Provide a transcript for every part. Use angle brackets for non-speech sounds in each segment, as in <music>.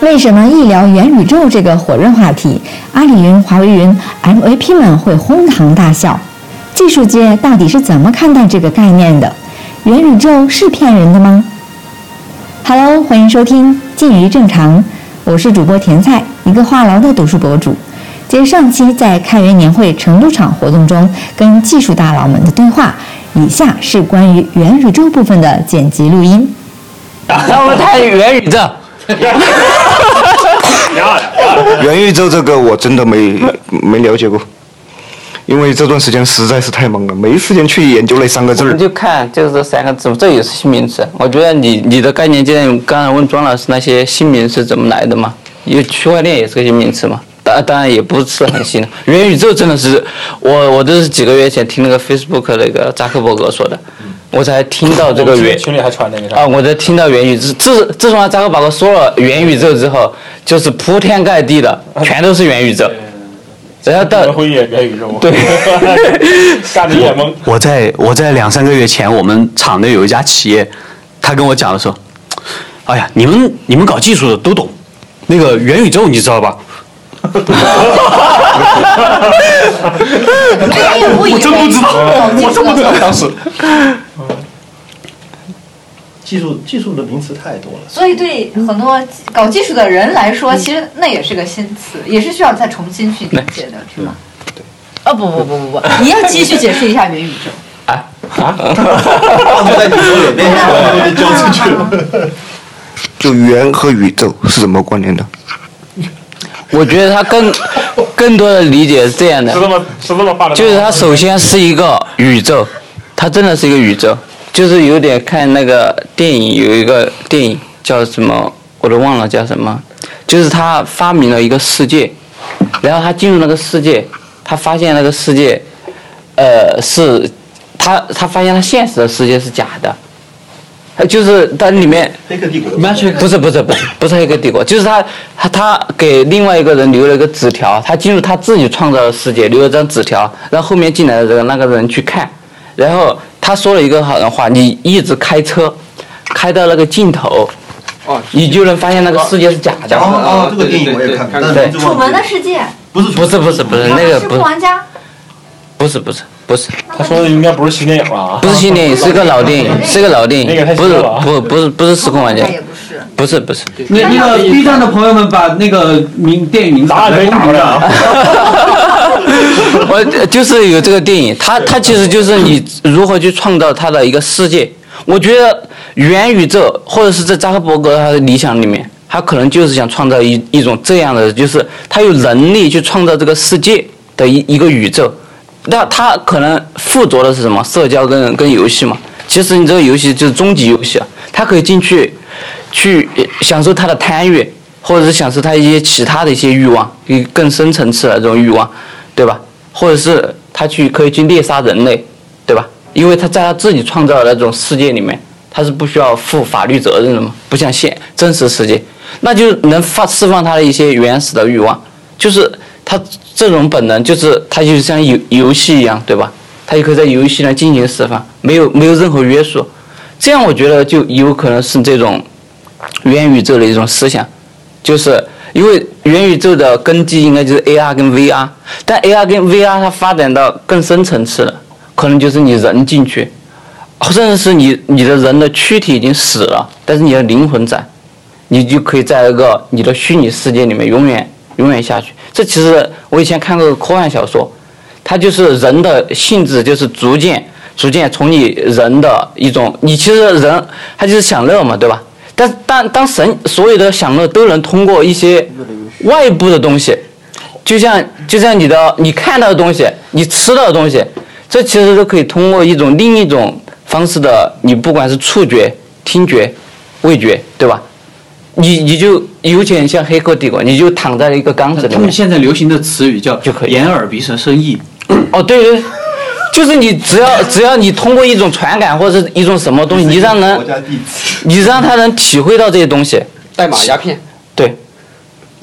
为什么一聊元宇宙这个火热话题，阿里云、华为云 MVP 们会哄堂大笑？技术界到底是怎么看待这个概念的？元宇宙是骗人的吗？Hello，欢迎收听《近于正常》，我是主播甜菜，一个话痨的读书博主。接上期在开元年会成都场活动中跟技术大佬们的对话，以下是关于元宇宙部分的剪辑录音。那我们谈元宇宙。<laughs> <laughs> 元宇宙这个我真的没没了解过，因为这段时间实在是太忙了，没时间去研究那三个字儿。我们就看就是这三个字，这也是新名词。我觉得你你的概念，就像刚才问庄老师那些新名词怎么来的嘛？因为区块链也是个新名词嘛，当当然也不是很新。元宇宙真的是我我都是几个月前听那个 Facebook 那个扎克伯格说的，我才听到这个元群里还传那个啥啊，我才听到元宇宙，自自从扎克伯格说了元宇宙之后，就是铺天盖地的 <laughs> 全都是元宇宙。然后到元会也元宇宙，对，<laughs> 干的也懵。我在我在两三个月前，我们厂内有一家企业，他跟我讲的时候，哎呀，你们你们搞技术的都懂，那个元宇宙你知道吧？我真不知道，我真不知道当时。技术 <laughs> 技术的名词太多了，所以对很多搞技术的人来说，其实那也是个新词，也是需要再重新去理解的，是吗？对。哦不不不不不，<laughs> 你要继续解释一下元宇宙。啊啊！就在你手里面交出去了。就元和宇宙是怎么关联的？我觉得他更 <laughs> 更多的理解是这样的，是这么是这么发的。就是他首先是一个宇宙，他真的是一个宇宙，就是有点看那个电影，有一个电影叫什么，我都忘了叫什么，就是他发明了一个世界，然后他进入那个世界，他发现那个世界，呃，是他他发现他现实的世界是假的。他就是它里面，黑客帝国不是不是不是不是黑客帝国，就是他他他给另外一个人留了一个纸条，他进入他自己创造的世界，留了张纸条，让后面进来的人那个人去看，然后他说了一个好的话，你一直开车，开到那个尽头，哦，你就能发现那个世界是假的。哦哦，这个电影我也看过，但是名字楚。门的世界，不是不是不是不是那个不是空玩家，不是不是不是他说的应该不是新电影吧啊。不是新电影，是个老电影，<laughs> 是个老电那个太影，不是不不是不是时空玩家不是。不是不是。那那个 B 站的朋友们把那个名电影名字打出来啊。<laughs> 我就是有这个电影，它它其实就是你如何去创造它的一个世界。我觉得元宇宙或者是在扎克伯格他的理想里面，他可能就是想创造一一种这样的，就是他有能力去创造这个世界的一一个宇宙。那他可能附着的是什么？社交跟跟游戏嘛。其实你这个游戏就是终极游戏啊，他可以进去去享受他的贪欲，或者是享受他一些其他的一些欲望，一更深层次的这种欲望，对吧？或者是他去可以去猎杀人类，对吧？因为他在他自己创造的那种世界里面，他是不需要负法律责任的嘛，不像现真实世界，那就能发释放他的一些原始的欲望，就是他这种本能，就是他就像游游戏一样，对吧？他就可以在游戏上进行释放，没有没有任何约束，这样我觉得就有可能是这种元宇宙的一种思想，就是因为元宇宙的根基应该就是 AR 跟 VR，但 AR 跟 VR 它发展到更深层次了，可能就是你人进去，甚至是你你的人的躯体已经死了，但是你的灵魂在，你就可以在一个你的虚拟世界里面永远永远下去。这其实我以前看过科幻小说，它就是人的性质就是逐渐逐渐从你人的一种，你其实人他就是享乐嘛，对吧？但但当神所有的享乐都能通过一些外部的东西，就像就像你的你看到的东西，你吃到的东西，这其实都可以通过一种另一种方式的，你不管是触觉、听觉、味觉，对吧？你你就有点像黑客帝国，你就躺在了一个缸子里面他们。现在流行的词语叫就可以眼耳鼻舌身意，哦，对对，就是你只要只要你通过一种传感或者一种什么东西，你让人国家地址。你让他能体会到这些东西，代码鸦片，对，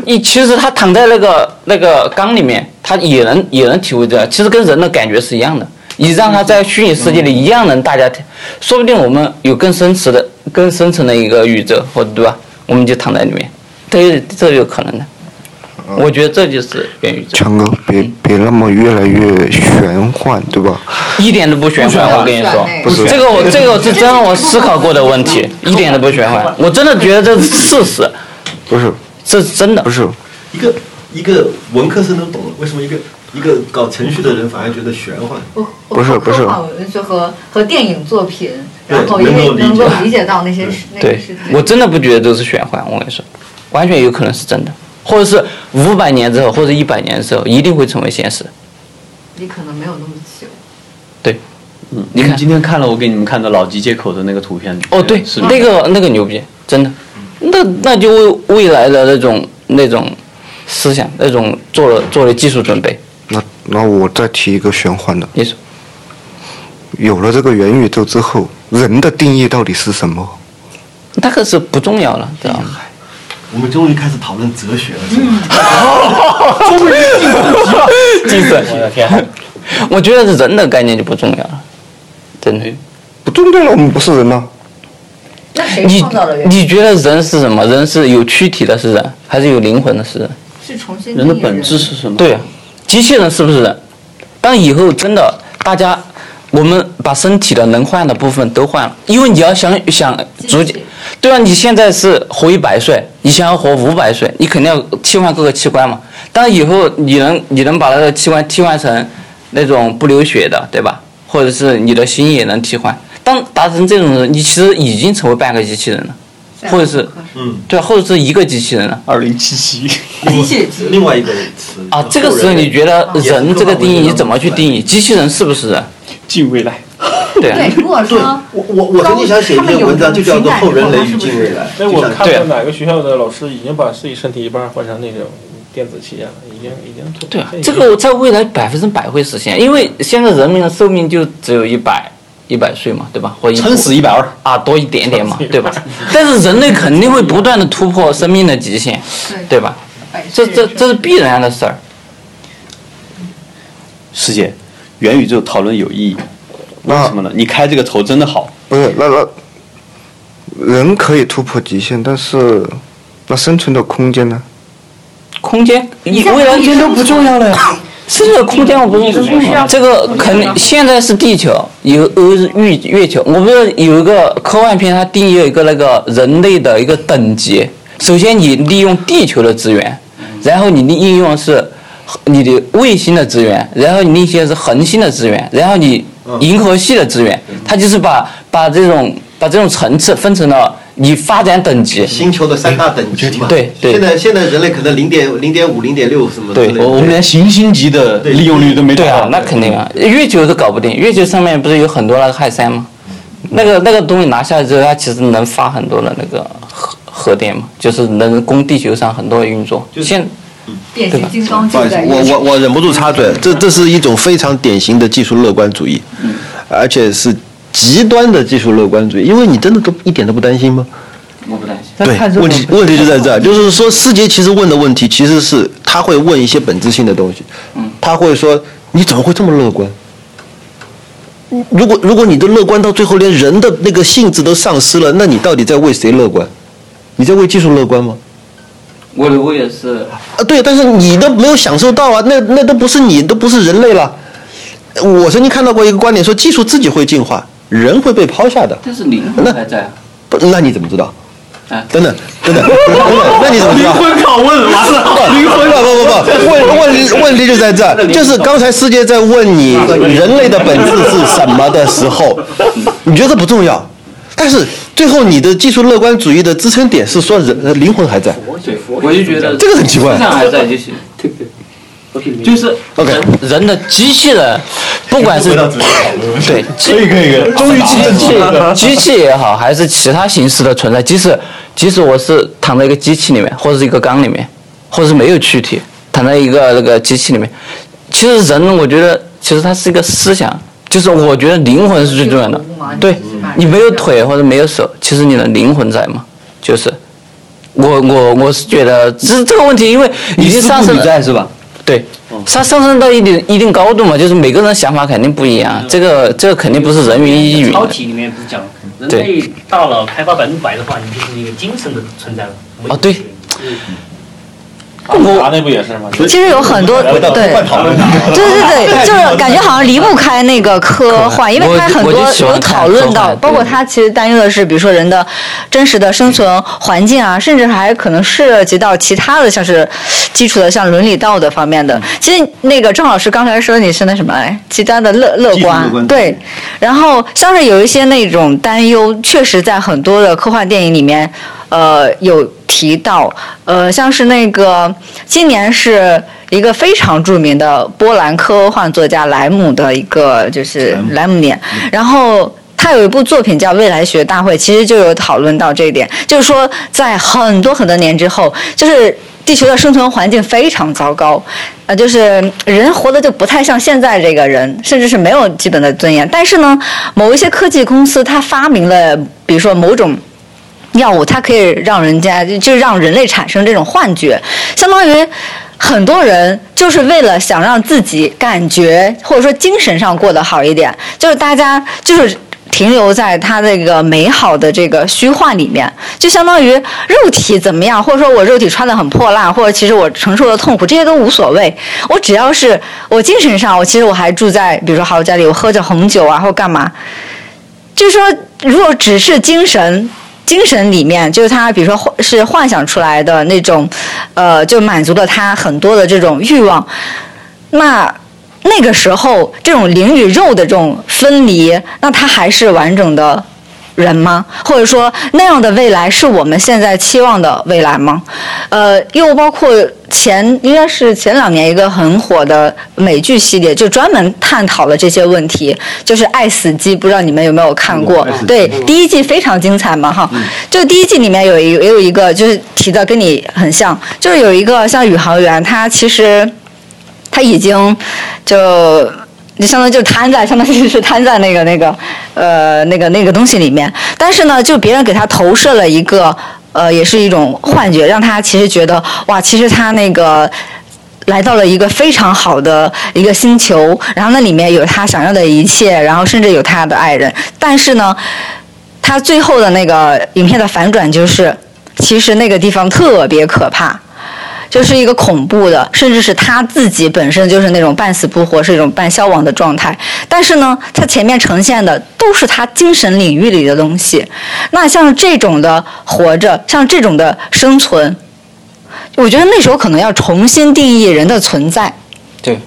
你其实他躺在那个那个缸里面，他也能也能体会到，其实跟人的感觉是一样的。你让他在虚拟世界里一样能大家体，说不定我们有更深层的、更深层的一个宇宙，或者对吧？我们就躺在里面，对，这有可能的。我觉得这就是元宇宙，强哥，别别那么越来越玄幻，对吧？一点都不玄幻。我跟你说，不是这个我这个是真的我思考过的问题，一点都不玄幻。我真的觉得这是事实，不是，这是真的不。是，一个一个文科生都懂了，为什么一个一个搞程序的人反而觉得玄幻？不不是不是科幻文学和和电影作品，对然后因为能够理解到那些事那个对事情。我真的不觉得这是玄幻。我跟你说，完全有可能是真的，或者是五百年之后，或者一百年之后，一定会成为现实。你可能没有那么久。对，嗯，你看今天看了我给你们看的老机接口的那个图片。哦，对，是那个那个牛逼，真的，那那就为未来的那种那种思想，那种做了做了技术准备。那那我再提一个玄幻的，你说，有了这个元宇宙之后，人的定义到底是什么？那个是不重要了，知道吗？我们终于开始讨论哲学了，是吧？<laughs> 精神，我的天，我觉得人的概念就不重要了，真的。不重要了，我们不是人呐、那谁？你觉得人是什么？人是有躯体的是人，还是有灵魂的是人？是重新人的本质是什么？对啊，机器人是不是人？当以后真的大家，我们把身体的能换的部分都换了，因为你要想想逐渐，对啊，你现在是活一百岁，你想要活五百岁，你肯定要替换各个器官嘛。但以后你能你能把那个器官替换成那种不流血的，对吧？或者是你的心也能替换。当达成这种人，你其实已经成为半个机器人了，或者是嗯，对啊，或者是一个机器人了。二零七七。机械机另外一个人啊，这个时候你觉得人这个定义你怎么去定义？机器人是不是人？近未来。对啊，对，如果说，我我我曾经想写一篇文章，就叫做《后人类与近未来》。那我看对啊过哪个学校的老师已经把自己身体一半换成那种电子器件了，已经已经做对啊，这个在未来百分之百会实现，因为现在人民的寿命就只有一百一百岁嘛，对吧？或撑死一百二。啊多一点点嘛，对吧？但是人类肯定会不断的突破生命的极限，对吧？这这这是必然的事儿。师姐，元宇宙讨论有意义，为那什么呢？你开这个头真的好。不是，那那人可以突破极限，但是那生存的空间呢？空间，你未来空间都不重要了呀。这个空间我不是说吗？这个肯定现在是地球，有呃月月球。我不是有一个科幻片，它定义了一个那个人类的一个等级。首先你利用地球的资源，然后你利用是你的卫星的资源，然后你那些是恒星的资源，然后你银河系的资源，它就是把把这种把这种层次分成了你发展等级。星球的三大等级嘛。对对现在现在人类可能零点零点五、零点六什么的。对我我们连行星级的利用率都没。对啊，那肯定啊，月球都搞不定，月球上面不是有很多那个氦三吗？那个那个东西拿下来之后，它其实能发很多的那个核核电嘛，就是能供地球上很多的运作。现变形金刚不好意思，就在我我我忍不住插嘴，这这是一种非常典型的技术乐观主义，而且是极端的技术乐观主义。因为你真的都一点都不担心吗？我不担心。对，问题问题就在这儿，就是说师姐其实问的问题，其实是他会问一些本质性的东西，他会说你怎么会这么乐观？如果如果你的乐观到最后连人的那个性质都丧失了，那你到底在为谁乐观？你在为技术乐观吗？我的我也是，啊，对，但是你都没有享受到啊，那那都不是你，都不是人类了。我曾经看到过一个观点，说技术自己会进化，人会被抛下的。但是灵魂还在啊。不，那你怎么知道？啊等等等等等等，那你怎么知道？灵魂拷问完了，灵魂不不不不，问问问题就在这儿，就是刚才世界在问你人类的本质是什么的时候，你觉得不重要，但是最后你的技术乐观主义的支撑点是说人呃灵魂还在，我就觉得这个很奇怪。思想还在就行。就是 OK 人人的机器人，不管是对可以可以可以，终于机器机器也好，还是其他形式的存在，即使即使我是躺在一个机器里面，或者是一个缸里面，或者是没有躯体，躺在一个那个机器里面，其实人我觉得其实它是一个思想，就是我觉得灵魂是最重要的。对你没有腿或者没有手，其实你的灵魂在嘛？就是我我我是觉得这这个问题，因为已经上升了。在是吧？对，它上升到一定一定高度嘛，就是每个人想法肯定不一样，这个这个肯定不是人云亦云的。超体里面不是讲，人类到了开发百分之百的话，你就是一个精神的存在了。哦，对，阿凡达那不也是吗？其实有很多对对对对，<laughs> 就是感觉好像离不开那个科幻，因为它很多有讨论到，包括它其实担忧的是，比如说人的真实的生存环境啊，甚至还可能涉及到其他的，像是基础的像伦理道德方面的。其实那个郑老师刚才说你是那什么来，极端的乐乐观对，然后像是有一些那种担忧，确实在很多的科幻电影里面，呃，有提到，呃，像是那个今年是一个非常著名的波兰科幻作家莱姆的一个就是莱姆年，然后。他有一部作品叫《未来学大会》，其实就有讨论到这一点，就是说在很多很多年之后，就是地球的生存环境非常糟糕，呃，就是人活的就不太像现在这个人，甚至是没有基本的尊严。但是呢，某一些科技公司它发明了，比如说某种药物，它可以让人家就让人类产生这种幻觉，相当于很多人就是为了想让自己感觉或者说精神上过得好一点，就是大家就是。停留在他那个美好的这个虚幻里面，就相当于肉体怎么样，或者说我肉体穿的很破烂，或者其实我承受的痛苦，这些都无所谓。我只要是我精神上，我其实我还住在比如说豪宅里，我喝着红酒啊，或干嘛。就是说，如果只是精神。精神里面，就是他，比如说是幻想出来的那种，呃，就满足了他很多的这种欲望。那那个时候，这种灵与肉的这种分离，那他还是完整的人吗？或者说那样的未来是我们现在期望的未来吗？呃，又包括前应该是前两年一个很火的美剧系列，就专门探讨了这些问题，就是《爱死机》，不知道你们有没有看过？对，第一季非常精彩嘛，哈。就第一季里面有一也有一个就是提的跟你很像，就是有一个像宇航员，他其实他已经就就相当于就瘫在，相当于是瘫在那个那个呃那个那个东西里面。但是呢，就别人给他投射了一个呃，也是一种幻觉，让他其实觉得哇，其实他那个。来到了一个非常好的一个星球，然后那里面有他想要的一切，然后甚至有他的爱人。但是呢，他最后的那个影片的反转就是，其实那个地方特别可怕。就是一个恐怖的，甚至是他自己本身就是那种半死不活，是一种半消亡的状态。但是呢，他前面呈现的都是他精神领域里的东西。那像这种的活着，像这种的生存，我觉得那时候可能要重新定义人的存在。对，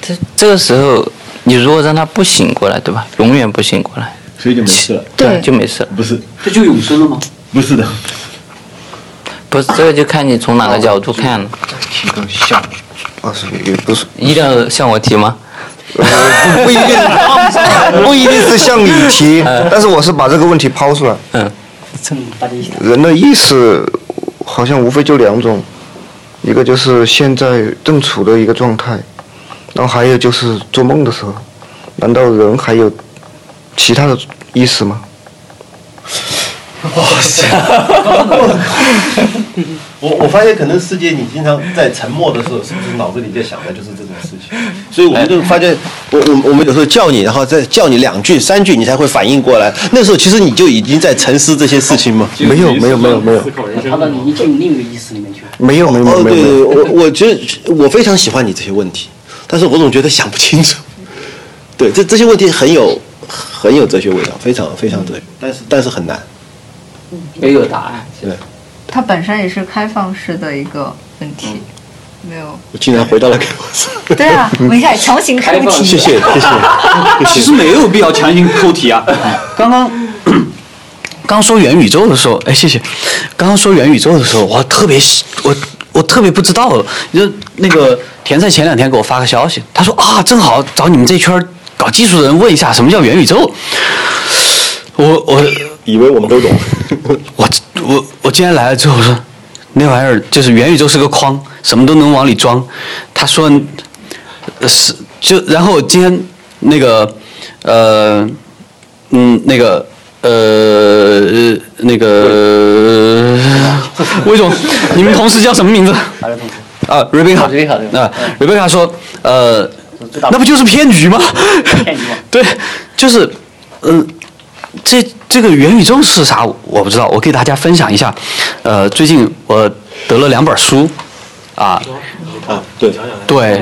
这这个时候，你如果让他不醒过来，对吧？永远不醒过来，所以就没事了。对就没事了。不是，这就永生了吗？不是的，不是这个就看你从哪个角度看了。提个项，啊是也不是，一定要向我提吗？呃不不一定，不一定是向你提，<laughs> 但是我是把这个问题抛出来。嗯，人的意识好像无非就两种，一个就是现在正处的一个状态，然后还有就是做梦的时候，难道人还有其他的意识吗？<laughs> 我我发现可能世界你经常在沉默的时候，是不是脑子里在想的就是这种事情？<laughs> 所以我们就发现，我我我们有时候叫你，然后再叫你两句三句，你才会反应过来。那时候其实你就已经在沉思这些事情吗？没有没有没有没有他到你进另一个意识里面去。没有没有没哦，有没有对，我我觉得我非常喜欢你这些问题，但是我总觉得想不清楚。对，这这些问题很有很有哲学味道，非常非常哲学，但是但是很难。没有答案。现在，它本身也是开放式的一个问题，没有。我竟然回到了开放式。对啊，<laughs> 我一下强行出题。谢谢谢谢。<laughs> 其实没有必要强行扣题啊。<laughs> 刚刚 <coughs> 刚说元宇宙的时候，哎，谢谢。刚刚说元宇宙的时候，我特别喜我我特别不知道，就那个田菜前两天给我发个消息，他说啊，正好找你们这圈搞技术的人问一下什么叫元宇宙。我我以为我们都懂。<laughs> 我我我今天来了之后说，那玩意儿就是元宇宙是个筐，什么都能往里装。他说，呃是就然后今天那个呃嗯那个呃那个魏总，你们同事叫什么名字？啊，瑞贝卡。瑞贝卡。啊，瑞贝卡说，呃，那不就是骗局吗？对，就是，嗯、这这个元宇宙是啥？我不知道，我给大家分享一下。呃，最近我得了两本书，啊，啊，对，对，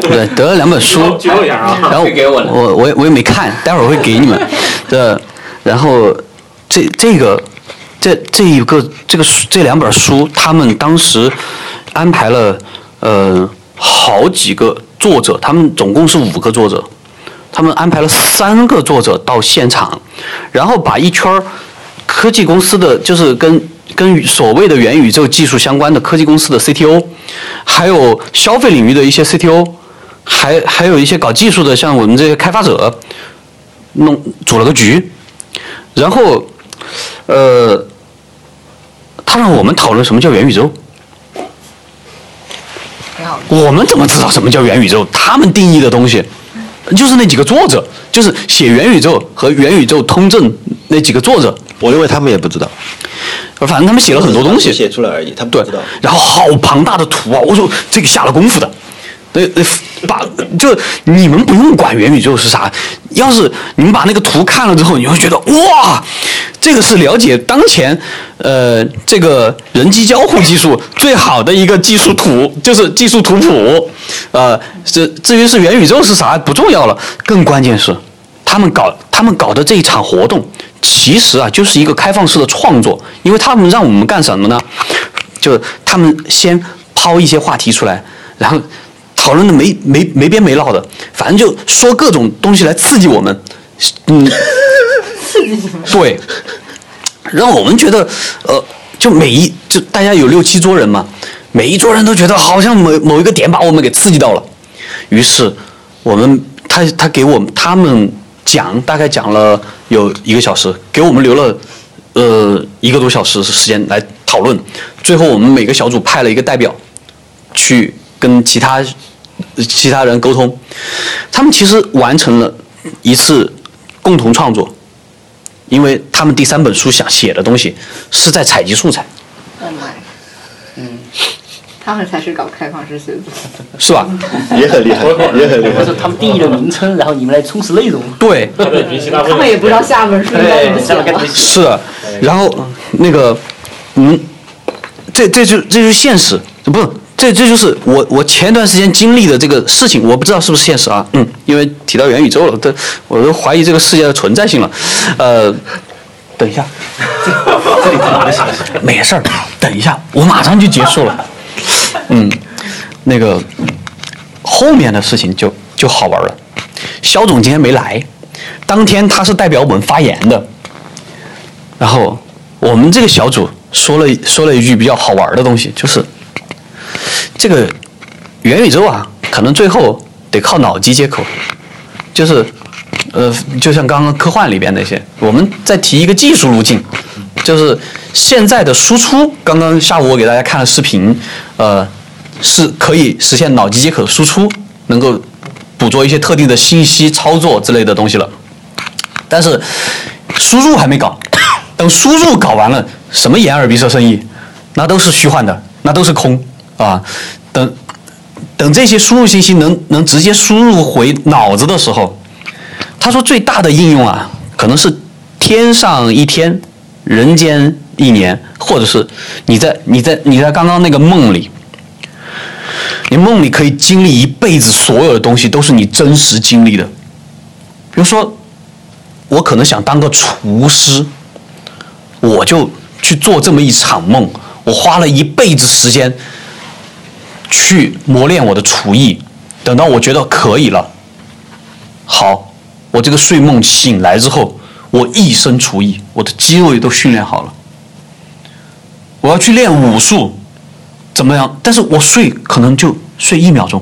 对，得了两本书，剧透一下啊然后给我我我也我也没看，待会儿会给你们。这，然后这这个这这一个这个书这两本书，他们当时安排了呃好几个作者，他们总共是五个作者，他们安排了三个作者到现场，然后把一圈儿科技公司的，就是跟跟所谓的元宇宙技术相关的科技公司的 CTO，还有消费领域的一些 CTO，还还有一些搞技术的，像我们这些开发者，弄组了个局，然后，呃，他让我们讨论什么叫元宇宙。我们怎么知道什么叫元宇宙？他们定义的东西，就是那几个作者，就是写元宇宙和元宇宙通证那几个作者，我认为他们也不知道，反正他们写了很多东西，写出来而已，他们不对知道。，然后好庞大的图啊！我说这个下了功夫的，那那把就你们不用管元宇宙是啥，要是你们把那个图看了之后，你会觉得哇，这个是了解当前呃这个人机交互技术最好的一个技术图，就是技术图谱。呃，这至于是元宇宙是啥不重要了，更关键是他们搞他们搞的这一场活动，其实啊就是一个开放式的创作，因为他们让我们干什么呢？就是他们先抛一些话题出来，然后讨论的没没没边没落的，反正就说各种东西来刺激我们，嗯，刺激对，让我们觉得呃，就每一就大家有六七桌人嘛，每一桌人都觉得好像某某一个点把我们给刺激到了，于是我们他他给我们他们讲大概讲了有一个小时，给我们留了呃一个多小时时间来讨论，最后我们每个小组派了一个代表去跟其他其他人沟通，他们其实完成了一次共同创作，因为他们第三本书想写的东西是在采集素材，Oh my，嗯，他们才是搞开放式写作。是吧？也很厉害，<laughs> 也很厉害或。者他们定义了名称，然后你们来充实内容。对，他他们也不知道下本书应该怎么对，写？是的，然后那个，嗯，这这就这就是现实，不是这这就是我我前段时间经历的这个事情，我不知道是不是现实啊，嗯，因为提到元宇宙了，这我都怀疑这个世界的存在性了，呃，等一下，这里哪的形式？没事儿，等一下，我马上就结束了，嗯，那个后面的事情就就好玩了，肖总今天没来，当天他是代表我们发言的。然后我们这个小组说了说了一句比较好玩的东西，就是这个元宇宙啊，可能最后得靠脑机接口，就是呃，就像刚刚科幻里边那些，我们再提一个技术路径，就是现在的输出，刚刚下午我给大家看了视频，呃，是可以实现脑机接口输出，能够捕捉一些特定的信息、操作之类的东西了。但是输入还没搞，等输入搞完了，什么眼耳鼻舌身意，那都是虚幻的，那都是空。啊。等等这些输入信息能能直接输入回脑子的时候，他说最大的应用啊，可能是天上一天，人间一年，或者是你在你在你在刚刚那个梦里。你梦里可以经历一辈子，所有的东西都是你真实经历的。比如说，我可能想当个厨师，我就去做这么一场梦，我花了一辈子时间去磨练我的厨艺，等到我觉得可以了，好，我这个睡梦醒来之后，我一身厨艺，我的肌肉也都训练好了。我要去练武术，怎么样？但是我睡可能就睡一秒钟，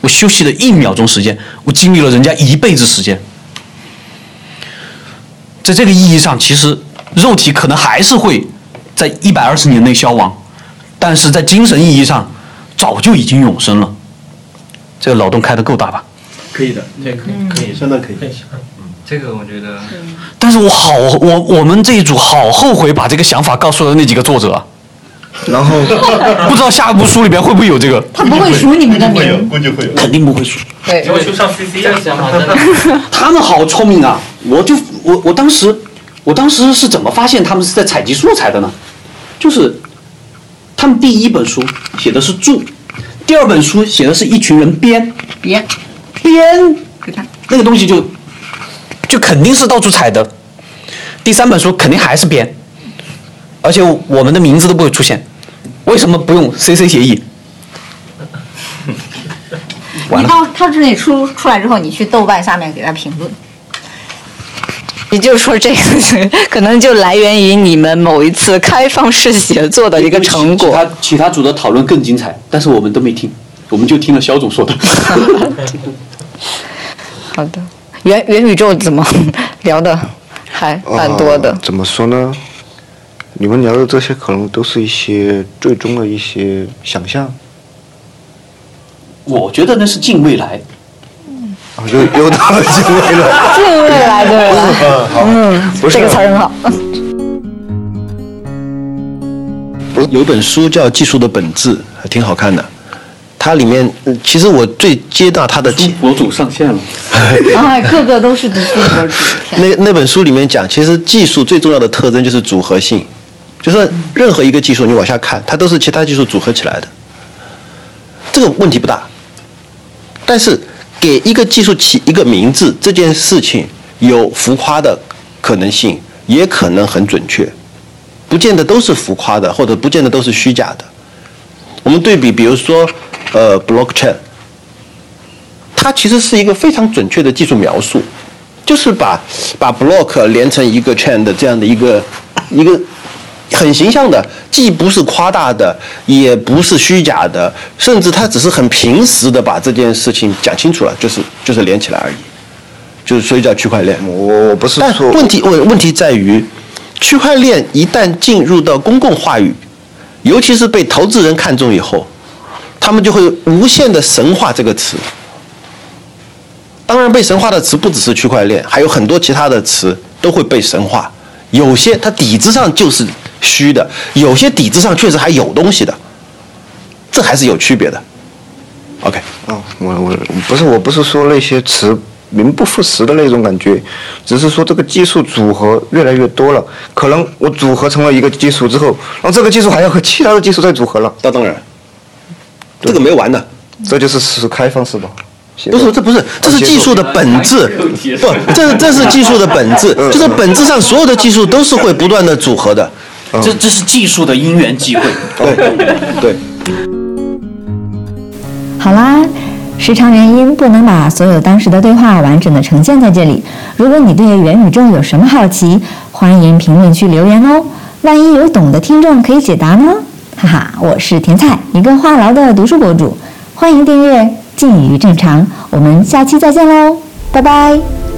我休息了一秒钟时间，我经历了人家一辈子时间。在这个意义上，其实肉体可能还是会在一百二十年内消亡，但是在精神意义上，早就已经永生了。这个脑洞开得够大吧？可以的，这可以可以相当可以。这个我觉得但是我好，我我们这一组好后悔把这个想法告诉了那几个作者啊，然后 <laughs> 不知道下一部书里边会不会有这个？他不会数你们的名，估计会有。肯定不会数。对，我就上 CC 这个想法真的，<laughs> 他们好聪明啊！我就我我当时我当时是怎么发现他们是在采集素材的呢？就是他们第一本书写的是注，第二本书写的是一群人编。编。编。你看。那个东西就就肯定是到处踩的。第三本书肯定还是编，而且我们的名字都不会出现，为什么不用 CC 协议？完了，你到他这里出出来之后，你去豆瓣下面给他评论。<laughs> 也就是说，这个可能就来源于你们某一次开放式写作的一个成果。其他其他组的讨论更精彩，但是我们都没听，我们就听了肖总说的。<laughs> 好的，元元宇宙怎么聊的还蛮多的啊。怎么说呢？你们聊的这些可能都是一些最终的一些想象，我觉得那是近未来。啊，又又到了这位了。近未来的未来，嗯，不是这个词儿很好。<laughs> 有本书叫《技术的本质》，还挺好看的。它里面，呃其实我最接纳它的博主上线了，<laughs> 啊，个个都是读书博主。那那本书里面讲，其实技术最重要的特征就是组合性，就是任何一个技术你往下看，它都是其他技术组合起来的。这个问题不大，但是给一个技术起一个名字这件事情有浮夸的可能性，也可能很准确，不见得都是浮夸的，或者不见得都是虚假的。我们对比，比如说，呃，blockchain，它其实是一个非常准确的技术描述，就是把把 block 连成一个 chain 的这样的一个一个很形象的，既不是夸大的，也不是虚假的，甚至他只是很平实的把这件事情讲清楚了，就是就是连起来而已，就是所以叫区块链。我我不是说问题问问题在于，区块链一旦进入到公共话语，尤其是被投资人看中以后，他们就会无限的神化这个词。当然，被神化的词不只是区块链，还有很多其他的词都会被神化。有些它底子上就是虚的，有些底子上确实还有东西的，这还是有区别的。OK，哦，我我不是我不是说那些词名不副实的那种感觉，只是说这个技术组合越来越多了，可能我组合成了一个技术之后，然后这个技术还要和其他的技术再组合了，那当然，这个没完的。这就是是开放式吧？不是，这不是，这是技术的本质。不，这这是技术的本质，就是本质上所有的技术都是会不断的组合的。这这是技术的因缘际会。对对。好啦，时长原因不能把所有当时的对话完整的呈现在这里。如果你对元宇宙有什么好奇，欢迎评论区留言哦。万一有懂的听众可以解答呢？哈哈，我是甜菜，一个话痨的读书博主，欢迎订阅《近于正常》，我们下期再见喽，拜拜。